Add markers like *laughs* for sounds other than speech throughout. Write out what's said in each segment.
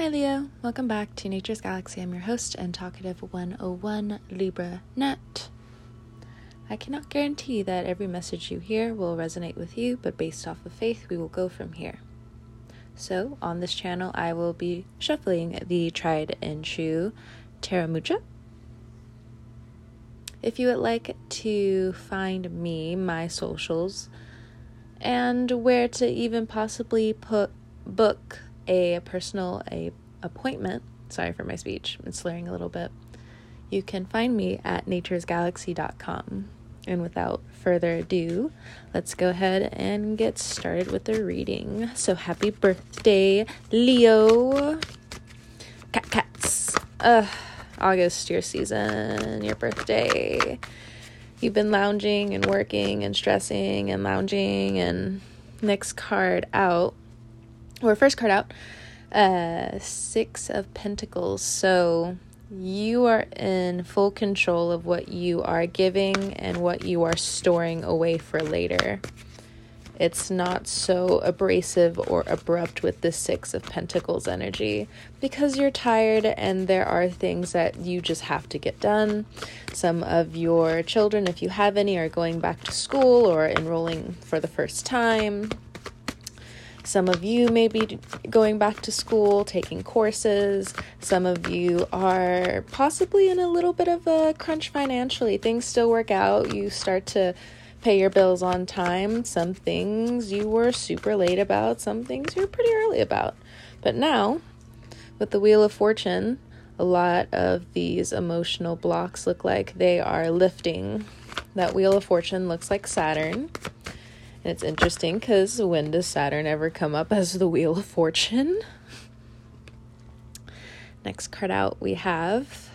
Hi, Leo. Welcome back to Nature's Galaxy. I'm your host and talkative 101 Libra Net. I cannot guarantee that every message you hear will resonate with you, but based off of faith, we will go from here. So, on this channel, I will be shuffling the tried and true Tarot Mucha. If you would like to find me, my socials, and where to even possibly put book a personal a appointment, sorry for my speech, I'm slurring a little bit, you can find me at naturesgalaxy.com. And without further ado, let's go ahead and get started with the reading. So happy birthday, Leo! Cat cats. Ugh, August, your season, your birthday. You've been lounging and working and stressing and lounging and next card out or first card out, uh, Six of Pentacles. So you are in full control of what you are giving and what you are storing away for later. It's not so abrasive or abrupt with the Six of Pentacles energy because you're tired and there are things that you just have to get done. Some of your children, if you have any, are going back to school or enrolling for the first time. Some of you may be going back to school, taking courses. Some of you are possibly in a little bit of a crunch financially. Things still work out. You start to pay your bills on time. Some things you were super late about, some things you're pretty early about. But now, with the Wheel of Fortune, a lot of these emotional blocks look like they are lifting. That Wheel of Fortune looks like Saturn. And it's interesting because when does Saturn ever come up as the Wheel of Fortune? Next card out, we have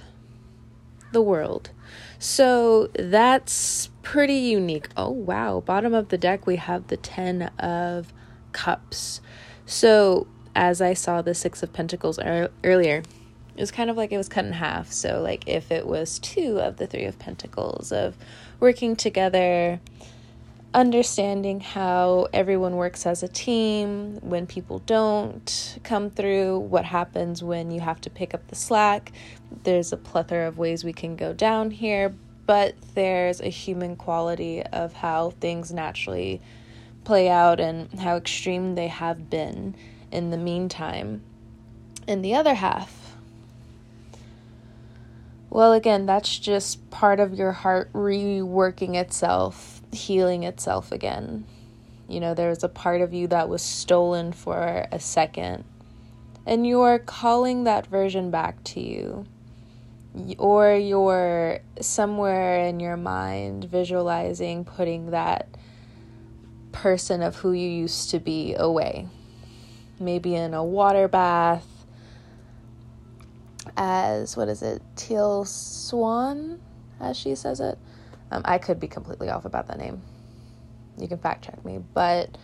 the World. So that's pretty unique. Oh, wow. Bottom of the deck, we have the Ten of Cups. So as I saw the Six of Pentacles er- earlier, it was kind of like it was cut in half. So, like, if it was two of the Three of Pentacles, of working together understanding how everyone works as a team, when people don't come through, what happens when you have to pick up the slack. There's a plethora of ways we can go down here, but there's a human quality of how things naturally play out and how extreme they have been in the meantime. In the other half, well, again, that's just part of your heart reworking itself healing itself again. You know, there's a part of you that was stolen for a second, and you're calling that version back to you. Or you're somewhere in your mind visualizing putting that person of who you used to be away. Maybe in a water bath, as what is it, Teal Swan, as she says it. Um, I could be completely off about that name. You can fact check me. But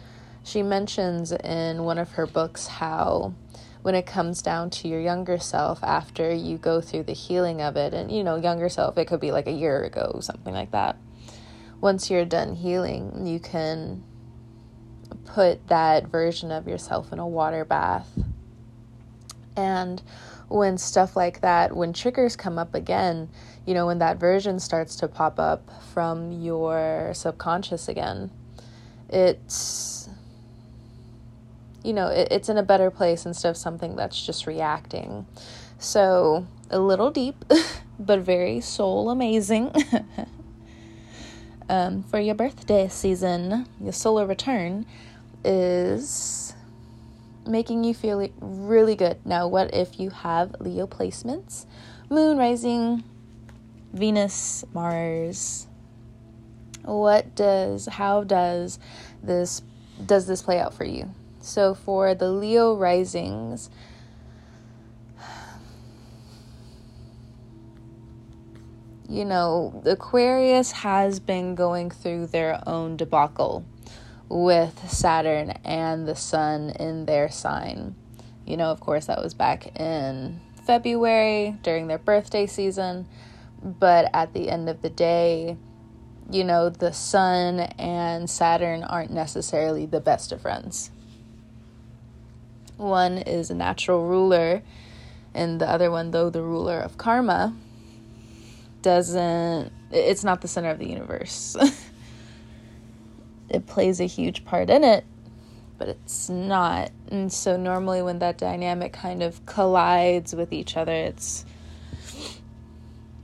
she mentions in one of her books how when it comes down to your younger self after you go through the healing of it, and you know, younger self, it could be like a year ago, something like that. Once you're done healing, you can put that version of yourself in a water bath. And when stuff like that, when triggers come up again, you know, when that version starts to pop up from your subconscious again, it's, you know, it, it's in a better place instead of something that's just reacting. So, a little deep, *laughs* but very soul amazing. *laughs* um, for your birthday season, your solar return is making you feel really good. Now, what if you have Leo placements? Moon rising, Venus, Mars. What does how does this does this play out for you? So for the Leo risings, you know, Aquarius has been going through their own debacle with Saturn and the Sun in their sign. You know, of course, that was back in February during their birthday season. But at the end of the day, you know, the sun and Saturn aren't necessarily the best of friends. One is a natural ruler, and the other one, though the ruler of karma, doesn't, it's not the center of the universe. *laughs* it plays a huge part in it, but it's not. And so, normally, when that dynamic kind of collides with each other, it's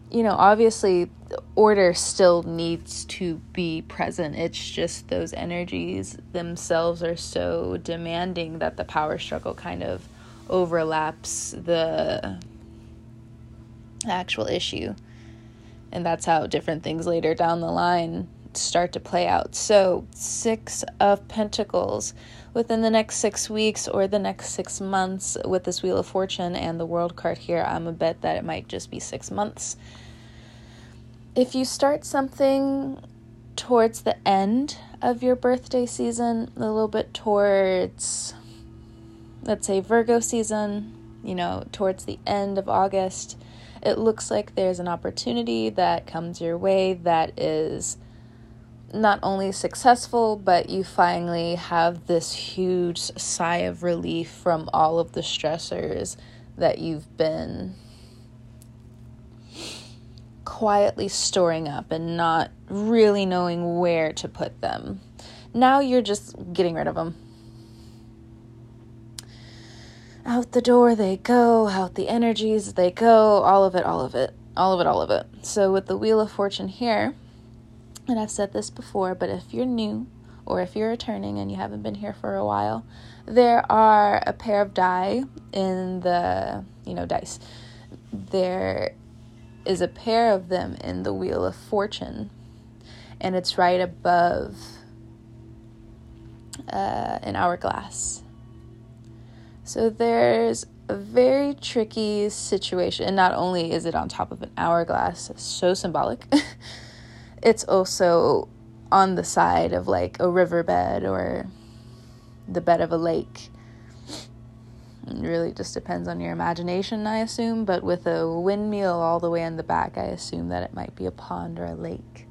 you know, obviously order still needs to be present. It's just those energies themselves are so demanding that the power struggle kind of overlaps the actual issue. And that's how different things later down the line start to play out. So, Six of Pentacles within the next six weeks or the next six months with this Wheel of Fortune and the World card here, I'm a bet that it might just be six months. If you start something towards the end of your birthday season, a little bit towards, let's say, Virgo season, you know, towards the end of August, it looks like there's an opportunity that comes your way that is not only successful, but you finally have this huge sigh of relief from all of the stressors that you've been quietly storing up and not really knowing where to put them. Now you're just getting rid of them. Out the door they go, out the energies they go, all of it, all of it, all of it, all of it. So, with the Wheel of Fortune here, and I've said this before, but if you're new or if you're returning and you haven't been here for a while, there are a pair of die in the, you know, dice. There is a pair of them in the Wheel of Fortune, and it's right above uh, an hourglass. So there's a very tricky situation, and not only is it on top of an hourglass, so symbolic. *laughs* it's also on the side of like a riverbed or the bed of a lake. It really just depends on your imagination, I assume, but with a windmill all the way in the back, I assume that it might be a pond or a lake.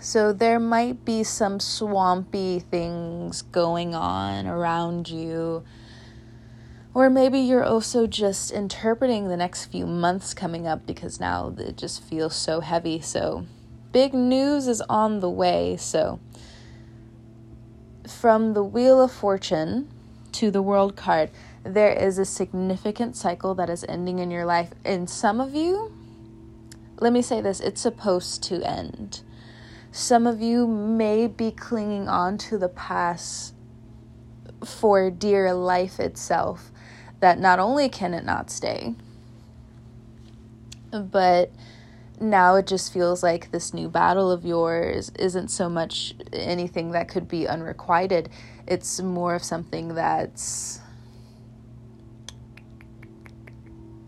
So there might be some swampy things going on around you or maybe you're also just interpreting the next few months coming up because now it just feels so heavy. So, big news is on the way. So, from the Wheel of Fortune to the World card, there is a significant cycle that is ending in your life. And some of you, let me say this, it's supposed to end. Some of you may be clinging on to the past for dear life itself that not only can it not stay, but now it just feels like this new battle of yours isn't so much anything that could be unrequited. It's more of something that's.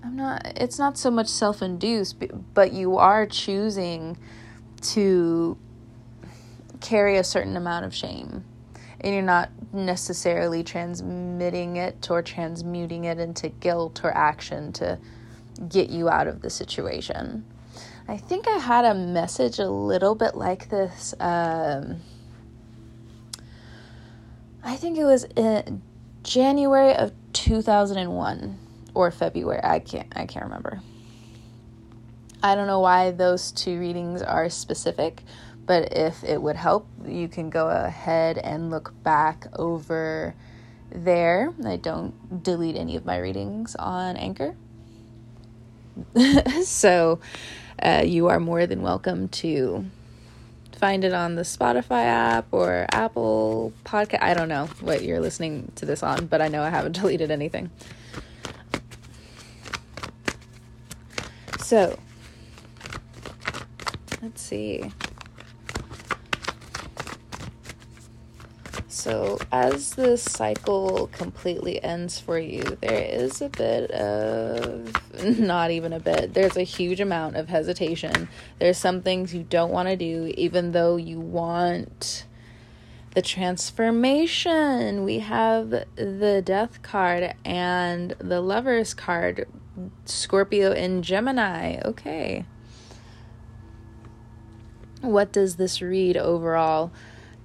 I'm not, it's not so much self induced, but you are choosing to carry a certain amount of shame and you're not necessarily transmitting it or transmuting it into guilt or action to get you out of the situation. I think I had a message a little bit like this. Um, I think it was in January of 2001 or February. I can't I can't remember. I don't know why those two readings are specific, but if it would help, you can go ahead and look back over there. I don't delete any of my readings on Anchor. *laughs* so uh, you are more than welcome to find it on the Spotify app or Apple podcast. I don't know what you're listening to this on, but I know I haven't *laughs* deleted anything. So, let's see. So, as the cycle completely ends for you, there is a bit of, *laughs* not even a bit, there's a huge amount of hesitation. There's some things you don't want to do, even though you want the transformation. We have the death card and the lovers card, Scorpio and Gemini. Okay. What does this read overall?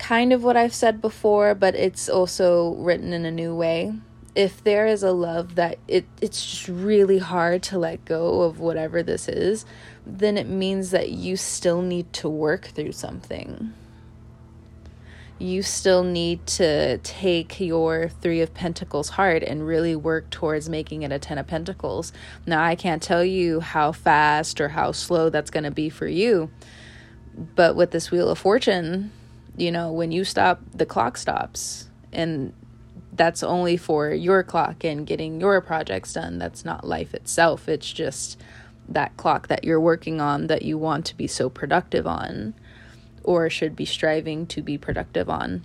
Kind of what I've said before, but it's also written in a new way. If there is a love that it it's just really hard to let go of whatever this is, then it means that you still need to work through something. You still need to take your Three of Pentacles heart and really work towards making it a Ten of Pentacles. Now, I can't tell you how fast or how slow that's going to be for you, but with this Wheel of Fortune, you know, when you stop, the clock stops. And that's only for your clock and getting your projects done. That's not life itself. It's just that clock that you're working on that you want to be so productive on or should be striving to be productive on.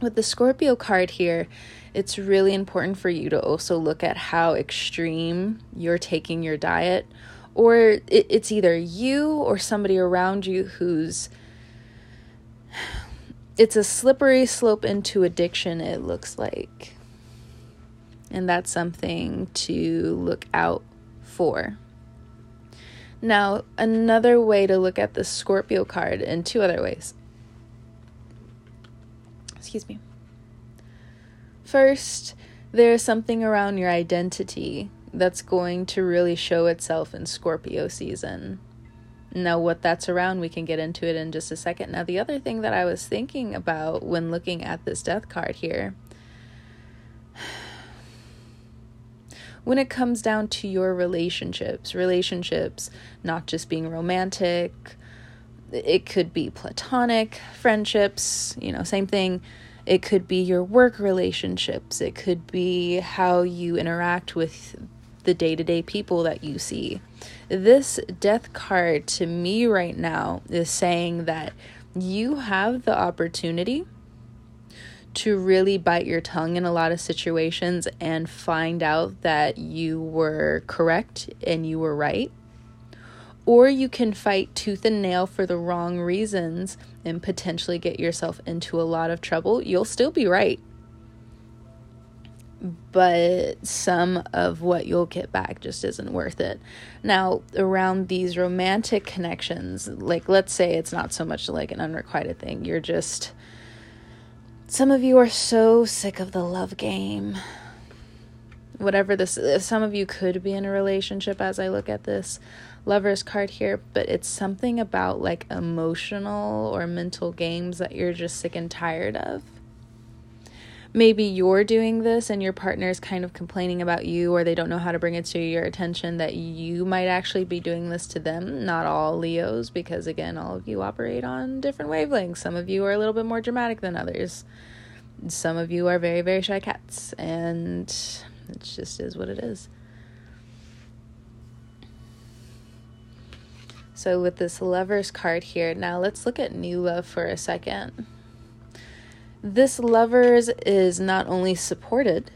With the Scorpio card here, it's really important for you to also look at how extreme you're taking your diet, or it, it's either you or somebody around you who's it's a slippery slope into addiction, it looks like. And that's something to look out for. Now, another way to look at the Scorpio card, in two other ways. Excuse me. First, there's something around your identity that's going to really show itself in Scorpio season. Now, what that's around, we can get into it in just a second. Now, the other thing that I was thinking about when looking at this death card here, *sighs* when it comes down to your relationships, relationships not just being romantic, it could be platonic friendships, you know, same thing. It could be your work relationships. It could be how you interact with the day to day people that you see. This death card to me right now is saying that you have the opportunity to really bite your tongue in a lot of situations and find out that you were correct and you were right. Or you can fight tooth and nail for the wrong reasons and potentially get yourself into a lot of trouble. You'll still be right but some of what you'll get back just isn't worth it. Now, around these romantic connections, like let's say it's not so much like an unrequited thing, you're just. Some of you are so sick of the love game. Whatever this some of you could be in a relationship as I look at this lover's card here, but it's something about like emotional or mental games that you're just sick and tired of maybe you're doing this and your partner is kind of complaining about you or they don't know how to bring it to your attention that you might actually be doing this to them. Not all Leos, because again, all of you operate on different wavelengths. Some of you are a little bit more dramatic than others. Some of you are very, very shy cats, and it just is what it is. So, with this lover's card here, now let's look at new love for a second. This lovers is not only supported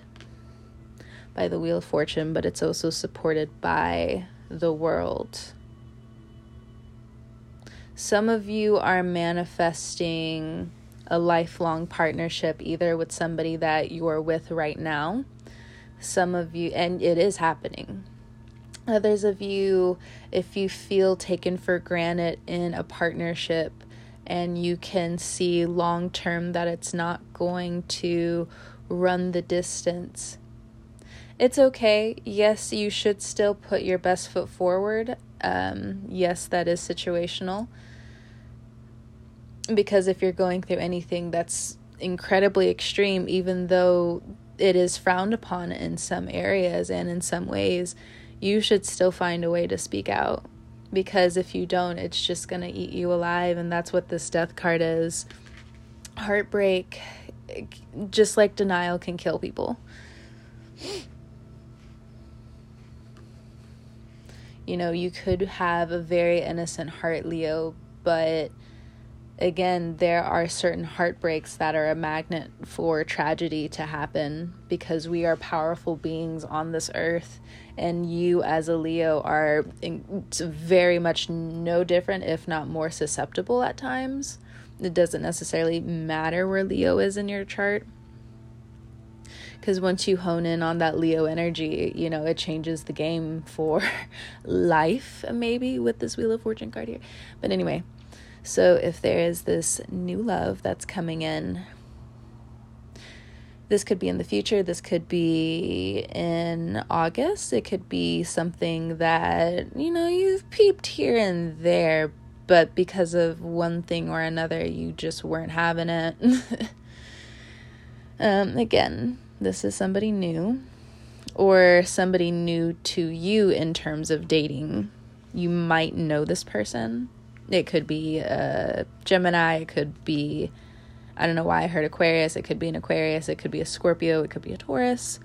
by the Wheel of Fortune, but it's also supported by the world. Some of you are manifesting a lifelong partnership, either with somebody that you are with right now. Some of you, and it is happening. Others of you, if you feel taken for granted in a partnership, and you can see long term that it's not going to run the distance. It's okay. Yes, you should still put your best foot forward. Um, yes, that is situational. Because if you're going through anything that's incredibly extreme, even though it is frowned upon in some areas and in some ways, you should still find a way to speak out because if you don't, it's just going to eat you alive. And that's what this death card is. Heartbreak, just like denial, can kill people. You know, you could have a very innocent heart, Leo, but again, there are certain heartbreaks that are a magnet for tragedy to happen because we are powerful beings on this earth. And you, as a Leo, are very much no different, if not more susceptible at times. It doesn't necessarily matter where Leo is in your chart. Because once you hone in on that Leo energy, you know, it changes the game for *laughs* life, maybe with this Wheel of Fortune card here. But anyway, So if there is this new love that's coming in, this could be in the future, this could be in August, it could be something that, you know, you've peeped here and there, but because of one thing or another, you just weren't having it. *laughs* um, again, this is somebody new or somebody new to you in terms of dating. You might know this person. It could be a Gemini, it could be, I don't know why I heard Aquarius, it could be an Aquarius, it could be a Scorpio, it could be a Taurus.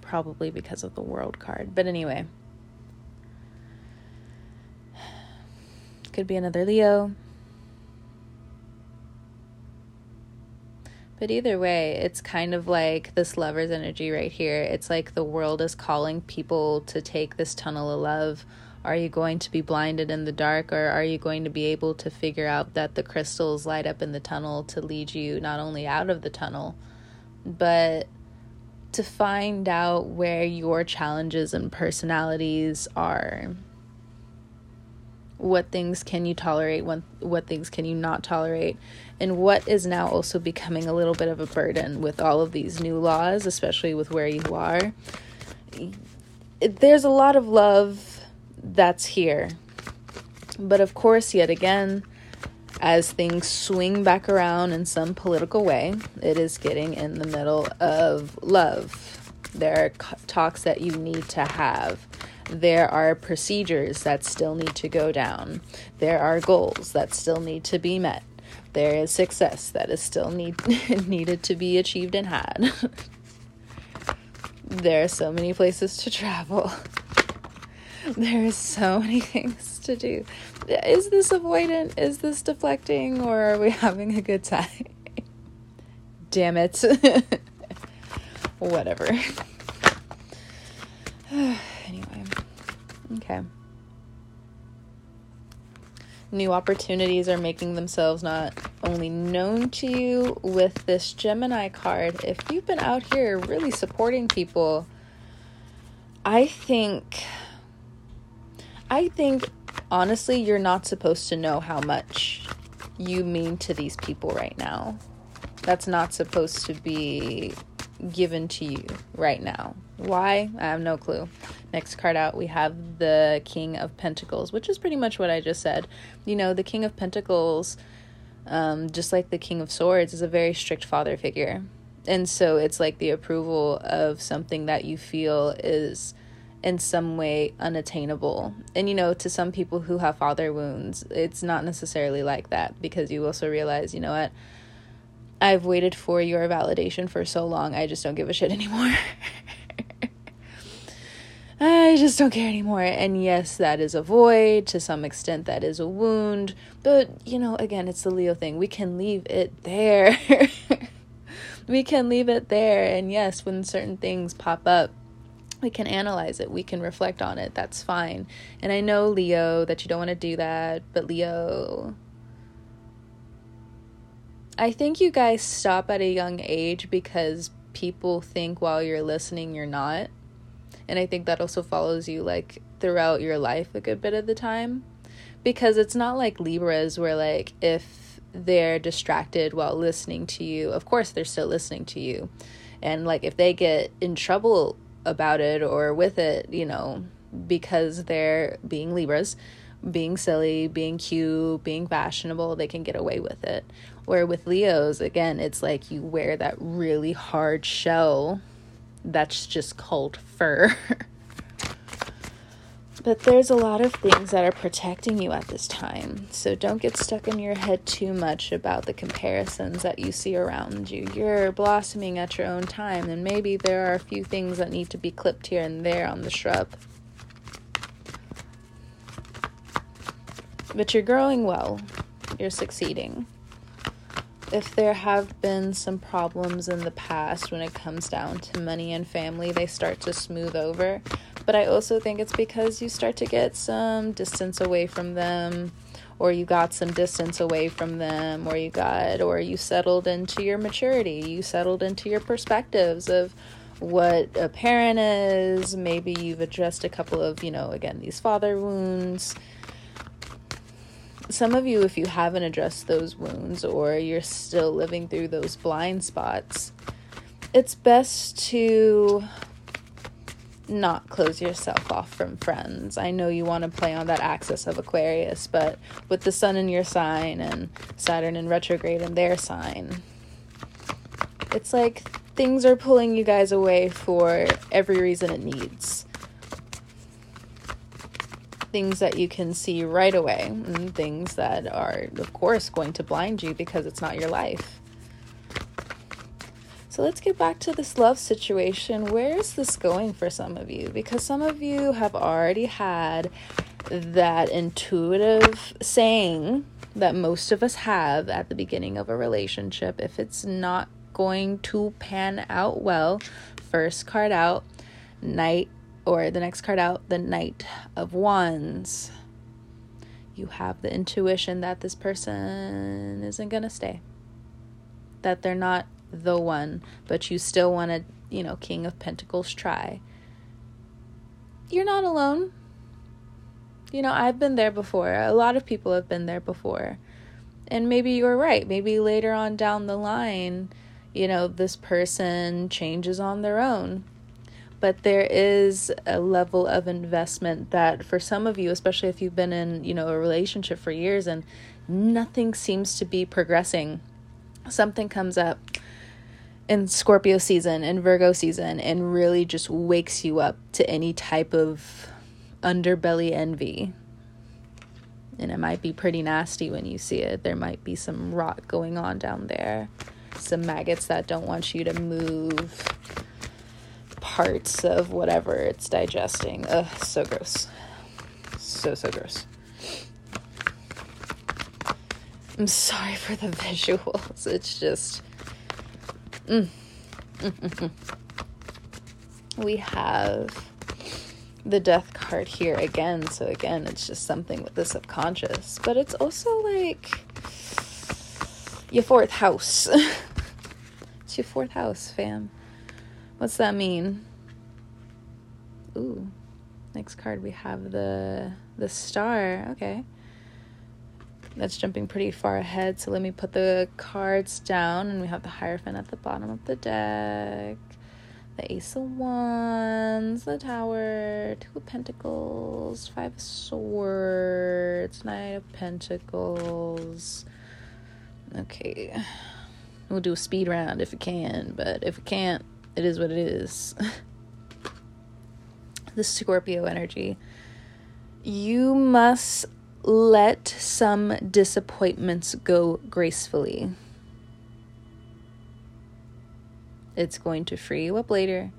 Probably because of the world card. But anyway, could be another Leo. But either way, it's kind of like this lover's energy right here. It's like the world is calling people to take this tunnel of love. Are you going to be blinded in the dark, or are you going to be able to figure out that the crystals light up in the tunnel to lead you not only out of the tunnel, but to find out where your challenges and personalities are? what things can you tolerate what what things can you not tolerate and what is now also becoming a little bit of a burden with all of these new laws especially with where you are there's a lot of love that's here but of course yet again as things swing back around in some political way it is getting in the middle of love there are talks that you need to have there are procedures that still need to go down. There are goals that still need to be met. There is success that is still need *laughs* needed to be achieved and had. *laughs* there are so many places to travel. *laughs* *laughs* There are so *laughs* many things to do. Is this avoidant? Is this deflecting? Or are we *laughs* having a good time? Damn it. Whatever. *sighs* anyway. Okay. New opportunities are making themselves not only known to you with this Gemini card. If you've been out here really supporting people, I think I think honestly you're not supposed to know how much you mean to these people right now. That's not supposed to be given to you right now. Why? I have no clue. Next card out, we have the King of Pentacles, which is pretty much what I just said. You know, the King of Pentacles, um, just like the King of Swords, is a very strict father figure. And so it's like the approval of something that you feel is in some way unattainable. And you know, to some people who have father wounds, it's not necessarily like that because you also realize, you know what? I've waited for your validation for so long, I just don't give a shit anymore. *laughs* I just don't care anymore. And yes, that is a void. To some extent, that is a wound. But, you know, again, it's the Leo thing. We can leave it there. *laughs* we can leave it there. And yes, when certain things pop up, we can analyze it. We can reflect on it. That's fine. And I know, Leo, that you don't want to do that. But, Leo, I think you guys stop at a young age because people think while you're listening you're not and I think that also follows you like throughout your life a good bit of the time because it's not like Libras where like if they're distracted while listening to you, of course they're still listening to you. And like if they get in trouble about it or with it, you know, because they're being Libras, being silly, being cute, being fashionable, they can get away with it. Where with Leos, again, it's like you wear that really hard shell that's just called fur. *laughs* but there's a lot of things that are protecting you at this time. So don't get stuck in your head too much about the comparisons that you see around you. You're blossoming at your own time, and maybe there are a few things that need to be clipped here and there on the shrub. But you're growing well, you're succeeding if there have been some problems in the past when it comes down to money and family, they start to smooth over. But I also think it's because you start to get some distance away from them, or you got some distance away from them, or you got, or you settled into your maturity, you settled into your perspectives of what a parent is. Maybe you've addressed a couple of, you know, again, these father wounds some of you, if you haven't addressed those wounds or you're still living through those blind spots, it's best to not close yourself off from friends. I know you want to play on that axis of Aquarius, but with the sun in your sign and Saturn in retrograde in their sign, it's like things are pulling you guys away for every reason it needs. Things that you can see right away, and things that are, of course, going to blind you because it's not your life. Let's get back to this love situation. Where is this going for some of you? Because some of you have already had that intuitive saying that most of us have at the beginning of a relationship. If it's not going to pan out well, first card out, Knight, or the next card out, the Knight of Wands. You have the intuition that this person isn't going to stay, that they're not the one, but you still want to, you know, King of Pentacles try. You're not alone. You know, I've been there before. A lot of people have been there before. And maybe you're right. Maybe later on down the line, you know, this person changes on their own. But there is a level of investment that for some of you, especially if you've been in, you know, a relationship for years and nothing seems to be progressing, something comes up in Scorpio season and Virgo season and really just wakes you up to any type of underbelly envy. And it might be pretty nasty when you see it. There might be some rot going on down there, some maggots that don't want you to move parts of whatever it's digesting. Ugh, so gross. So, so gross. I'm sorry for the *laughs* visuals. It's just Mm. Mm, mm, mm. we have the death card here again. So, again, it's just something with the subconscious. But it's also like your fourth house. *laughs* it's your fourth house, fam. What's that mean? Ooh. Next card we have the the star. Okay that's jumping pretty far ahead. So let me put the cards down, and we have the Hierophant at the bottom of the deck, the Ace of Wands, the Tower, Two of Pentacles, Five of Swords, Knight of Pentacles. Okay, we'll do a speed round if we can, but if we can't, it is what it is. *laughs* the Scorpio energy. You must let some disappointments go gracefully. It's going to free you up later.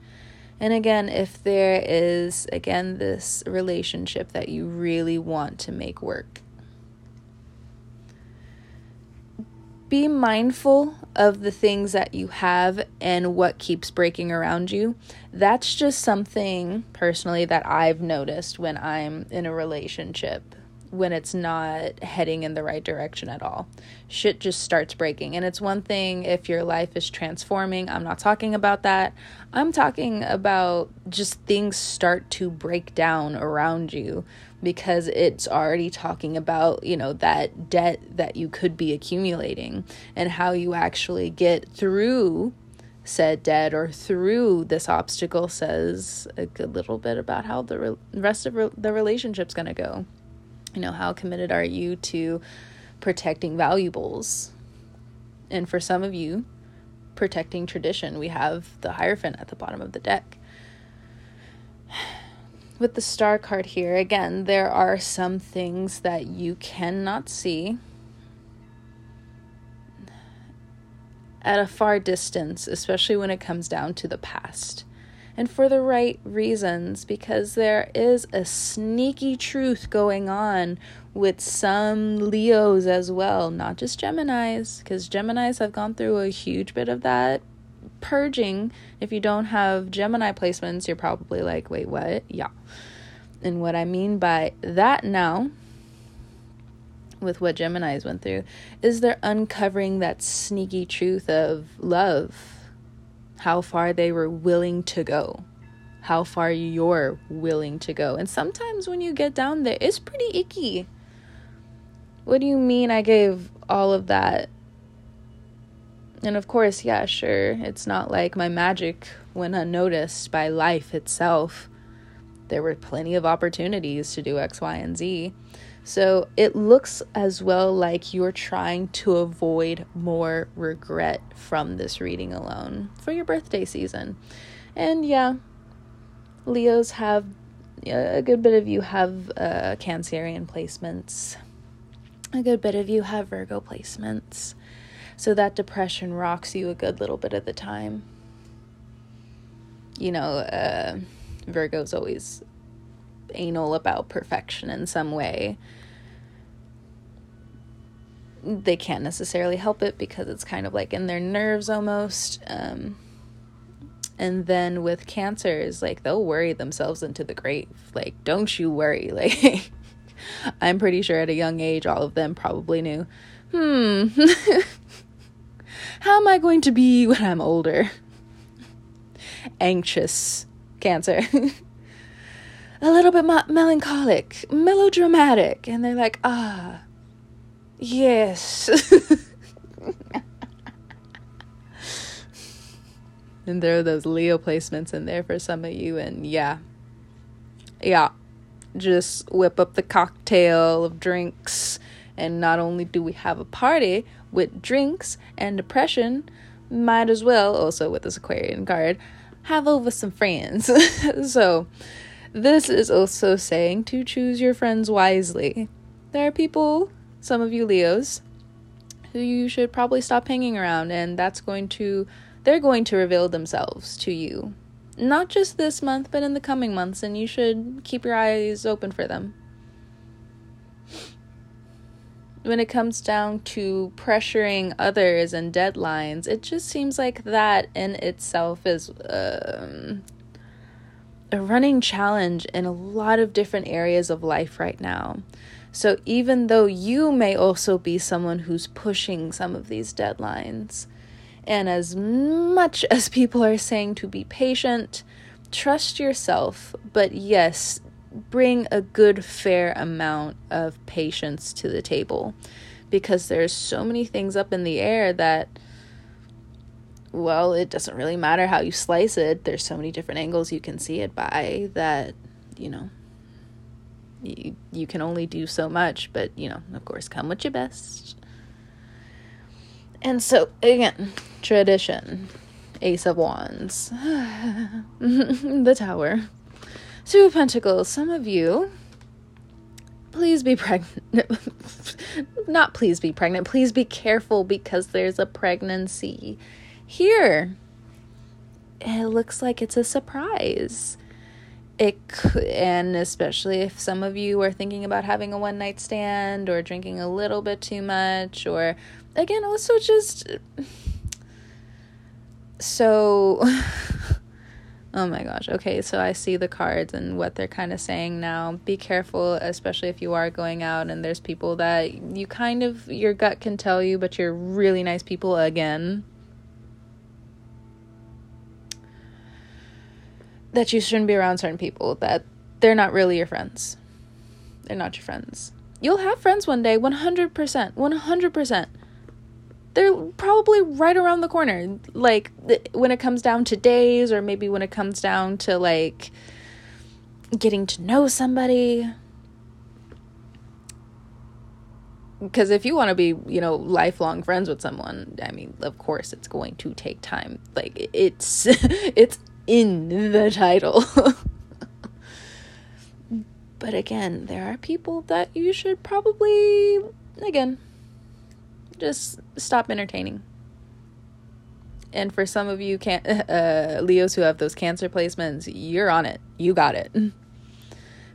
And again, if there is, again, this relationship that you really want to make work, be mindful of the things that you have and what keeps breaking around you. That's just something personally that I've noticed when I'm in a relationship when it's not heading in the right direction at all. Shit just starts breaking. And it's one thing if your life is transforming. I'm not talking about that. I'm talking about just things start to break down around you because it's already talking about, you know, that debt that you could be accumulating and how you actually get through said debt or through this obstacle says a good little bit about how the re- rest of re- the relationship's going to go you know, how committed are you to protecting valuables? And for some of you, protecting tradition. We have the Hierophant at the bottom of the deck. *sighs* With the star card here, again, there are some things that you cannot see at a far distance, especially when it comes down to the past and for the right reasons because there is a sneaky truth going on with some Leos as well, not just Geminis, because Geminis have gone through a huge bit of that purging. If you don't have Gemini placements, you're probably like, wait, what? Yeah. And what I mean by that now, with what Geminis went through, is they're uncovering that sneaky truth of love how far they were willing to go, how far you're willing to go. And sometimes when you get down there, it's pretty icky. What do you mean I gave all of that? And of course, yeah, sure, it's not like my magic went unnoticed by life itself. There were plenty of opportunities to do X, Y, and Z. So it looks as well like you're trying to avoid more regret from this reading alone for your birthday season. And yeah, Leos have a good bit of you have uh, Cancerian placements. A good bit of you have Virgo placements. So that depression rocks you a good little bit of the time. You know, uh, Virgo's always anal about perfection in some way. They can't necessarily help it because it's kind of like in their nerves almost. Um, and then with cancers, like they'll worry themselves into the grave. Like, don't you worry. *laughs* Like, I'm pretty sure at a young age, all of them probably knew, hmm, *laughs* how am I going to be when I'm older? *laughs* Anxious cancer. A little bit melancholic, melodramatic. And they're like, ah, yes. *laughs* and there are those Leo placements in there for some of you. And yeah, yeah, just whip up the cocktail of drinks. And not only do we have a party with drinks and depression, might as well, also with this Aquarian card, have over some friends. *laughs* so, this is also saying to choose your friends wisely. There are people, some of you Leos, who you should probably stop hanging around, and that's going to, they're going to reveal themselves to you. Not just this month, but in the coming months, and you should keep your eyes open for them. When it comes down to pressuring others and deadlines, it just seems like that in itself is um, a running challenge in a lot of different areas of life right now. So, even though you may also be someone who's pushing some of these deadlines, and as much *laughs* as people are saying to be patient, trust yourself, but yes, bring a good, fair amount of patience to the table because there's so many things up in the air that well, it doesn't really matter how you slice it. There's so many different angles you can see it by that, you know, you, you can only do so much, but, you know, of course, come with your best. And so, again, tradition. Ace of Wands. *laughs* the Tower. Two of Pentacles. Some of you, please be pregnant. *laughs* Not please be pregnant. Please be careful because there's a pregnancy here, it looks like it's a surprise. It could, and especially if some of you are thinking about having a one night stand or drinking a little bit too much, or again, also just so. *laughs* oh my gosh. Okay, so I see the cards and what they're kind of saying now. Be careful, especially if you are going out and there's people that you kind of, your gut can tell you, but you're really nice people again that you shouldn't be around certain people, that they're not really your friends. They're not your friends. You'll have friends one day, 100%. 100%. They're probably right around the corner. Like, th- when it comes down to days, or maybe when it comes down to, like, getting to know somebody. Because if you want to be, you know, lifelong friends with someone, I mean, of course, it's going to take time. Like, it's, *laughs* it's in the title. *laughs* but again, there are people that you should probably, again, just stop entertaining. And for some of you can *laughs* uh, Leos who have those cancer placements, you're on it. You got it. *laughs*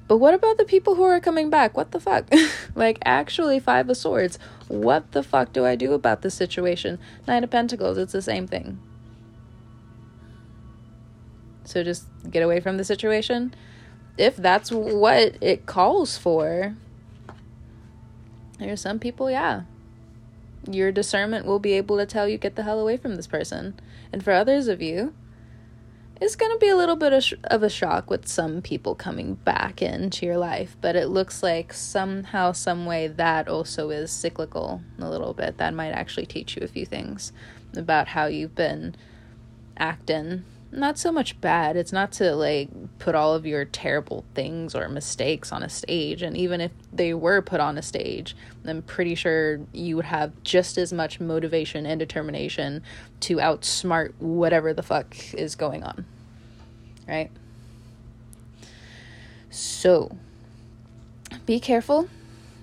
But what about the people who are coming back? What the fuck? like, actually, Five of Swords. What the fuck do I do about this situation? Nine of Pentacles, it's the same thing. So just get away from the situation. If that's what it calls for, there's some people, yeah. Your discernment will be able to tell you, get the hell away from this person. And for others of you, it's going to be a little bit of, sh- of a shock with some people coming back into your life, but it looks like somehow, some way that also is cyclical a little bit. That might actually teach you a few things about how you've been acting not so much bad. It's not to like put all of your terrible things or mistakes on a stage. And even if they were put on a stage, I'm pretty sure you would have just as much motivation and determination to outsmart whatever the fuck is going on. Right? So, be careful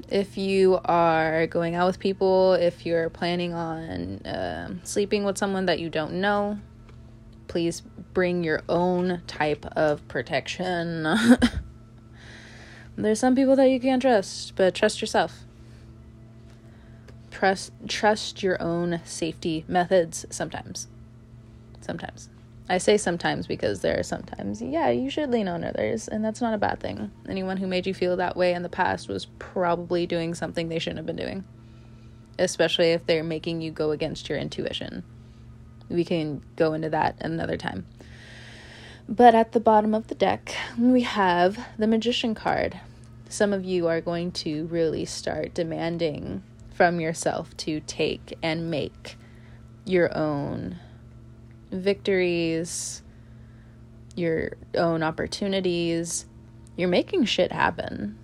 if you are going out with people, if you're planning on uh, sleeping with someone that you don't know please bring your own type of protection. *laughs* There's some people that you can't trust, but trust yourself. Trust trust your own safety methods sometimes. Sometimes. I say sometimes because there are sometimes, yeah, you should lean on others, and that's not a bad thing. Anyone who made you feel that way in the past was probably doing something they shouldn't have been doing, especially if they're making you go against your intuition. We can go into that another time. But at the bottom of the deck, we have the Magician card. Some of you are going to really start demanding from yourself to take and make your own victories, your own opportunities. You're making shit happen.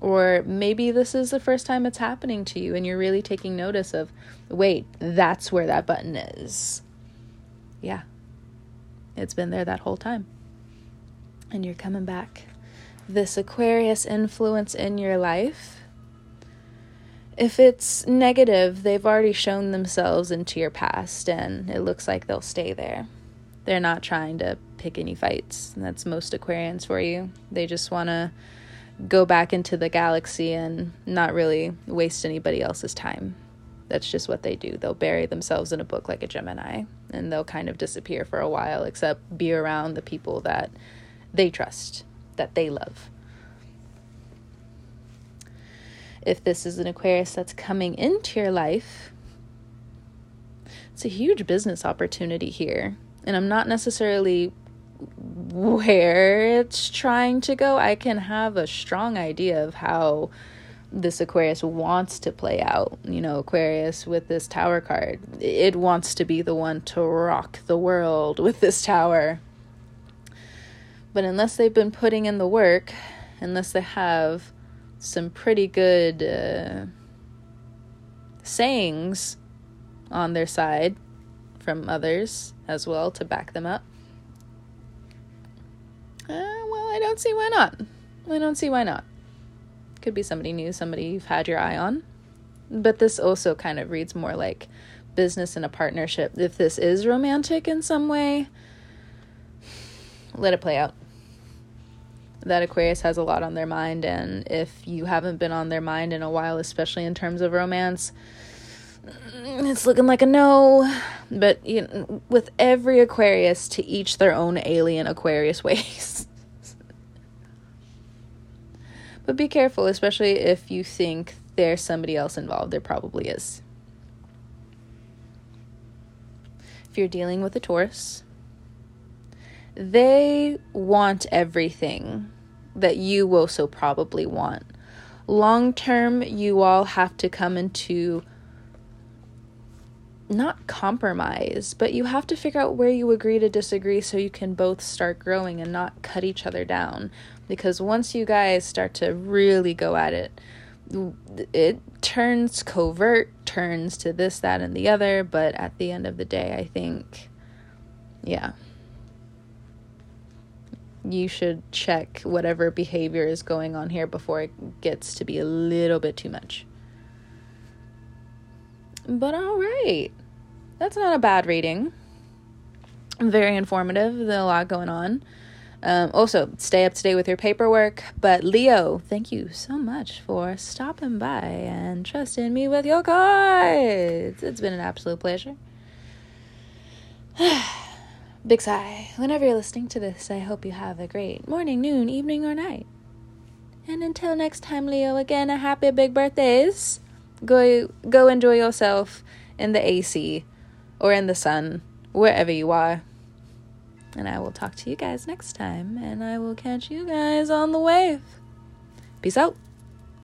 Or maybe this is the first time it's happening to you and you're really taking notice of wait, that's where that button is yeah, it's been there that whole time. And you're coming back. This Aquarius influence in your life, if it's negative, they've already shown themselves into your past and it looks like they'll stay there. They're not trying to pick any fights. That's most Aquarians for you. They just want to go back into the galaxy and not really waste anybody else's time. That's just what they do. They'll bury themselves in a book like a Gemini and they'll kind of disappear for a while, except be around the people that they trust, that they love. If this is an Aquarius that's coming into your life, it's a huge business opportunity here. And I'm not necessarily where it's trying to go. I can have a strong idea of how this Aquarius wants to play out. You know, Aquarius with this tower card, it wants to be the one to rock the world with this tower. But unless they've been putting in the work, unless they have some pretty good uh, sayings on their side from others as well to back them up, uh, well, I don't see why not. I don't see why not. Could be somebody new, somebody you've had your eye on. But this also kind of reads more like business and a partnership. If this is romantic in some way, let it play out. That Aquarius has a lot on their mind, and if you haven't been on their mind in a while, especially in terms of romance, it's looking like a no. But you know, with every Aquarius, to each their own alien Aquarius *laughs* ways. But be careful, especially if you think there's somebody else involved. There probably is. If you're dealing with a Taurus, they want everything that you will so probably want. Long term, you all have to come into not compromise, but you have to figure out where you agree to disagree so you can both start growing and not cut each other down. Because once you guys start to really go at it, it turns covert, turns to this, that, and the other. But at the end of the day, I think, yeah, you should check whatever behavior is going on here before it gets to be a little bit too much. But all right. That's not a bad reading. Very informative. There's a lot going on. Um, also, stay up to date with your paperwork. But Leo, thank you so much for stopping by and trusting me with your cards. It's been an absolute pleasure. *sighs* Big sigh. Whenever you're listening to this, I hope you have a great morning, noon, evening, or night. And until next time, Leo, again, a happy big birthdays. Go go enjoy yourself in the AC or in the sun, wherever you are. And I will talk to you guys next time. And I will catch you guys on the wave. Peace out.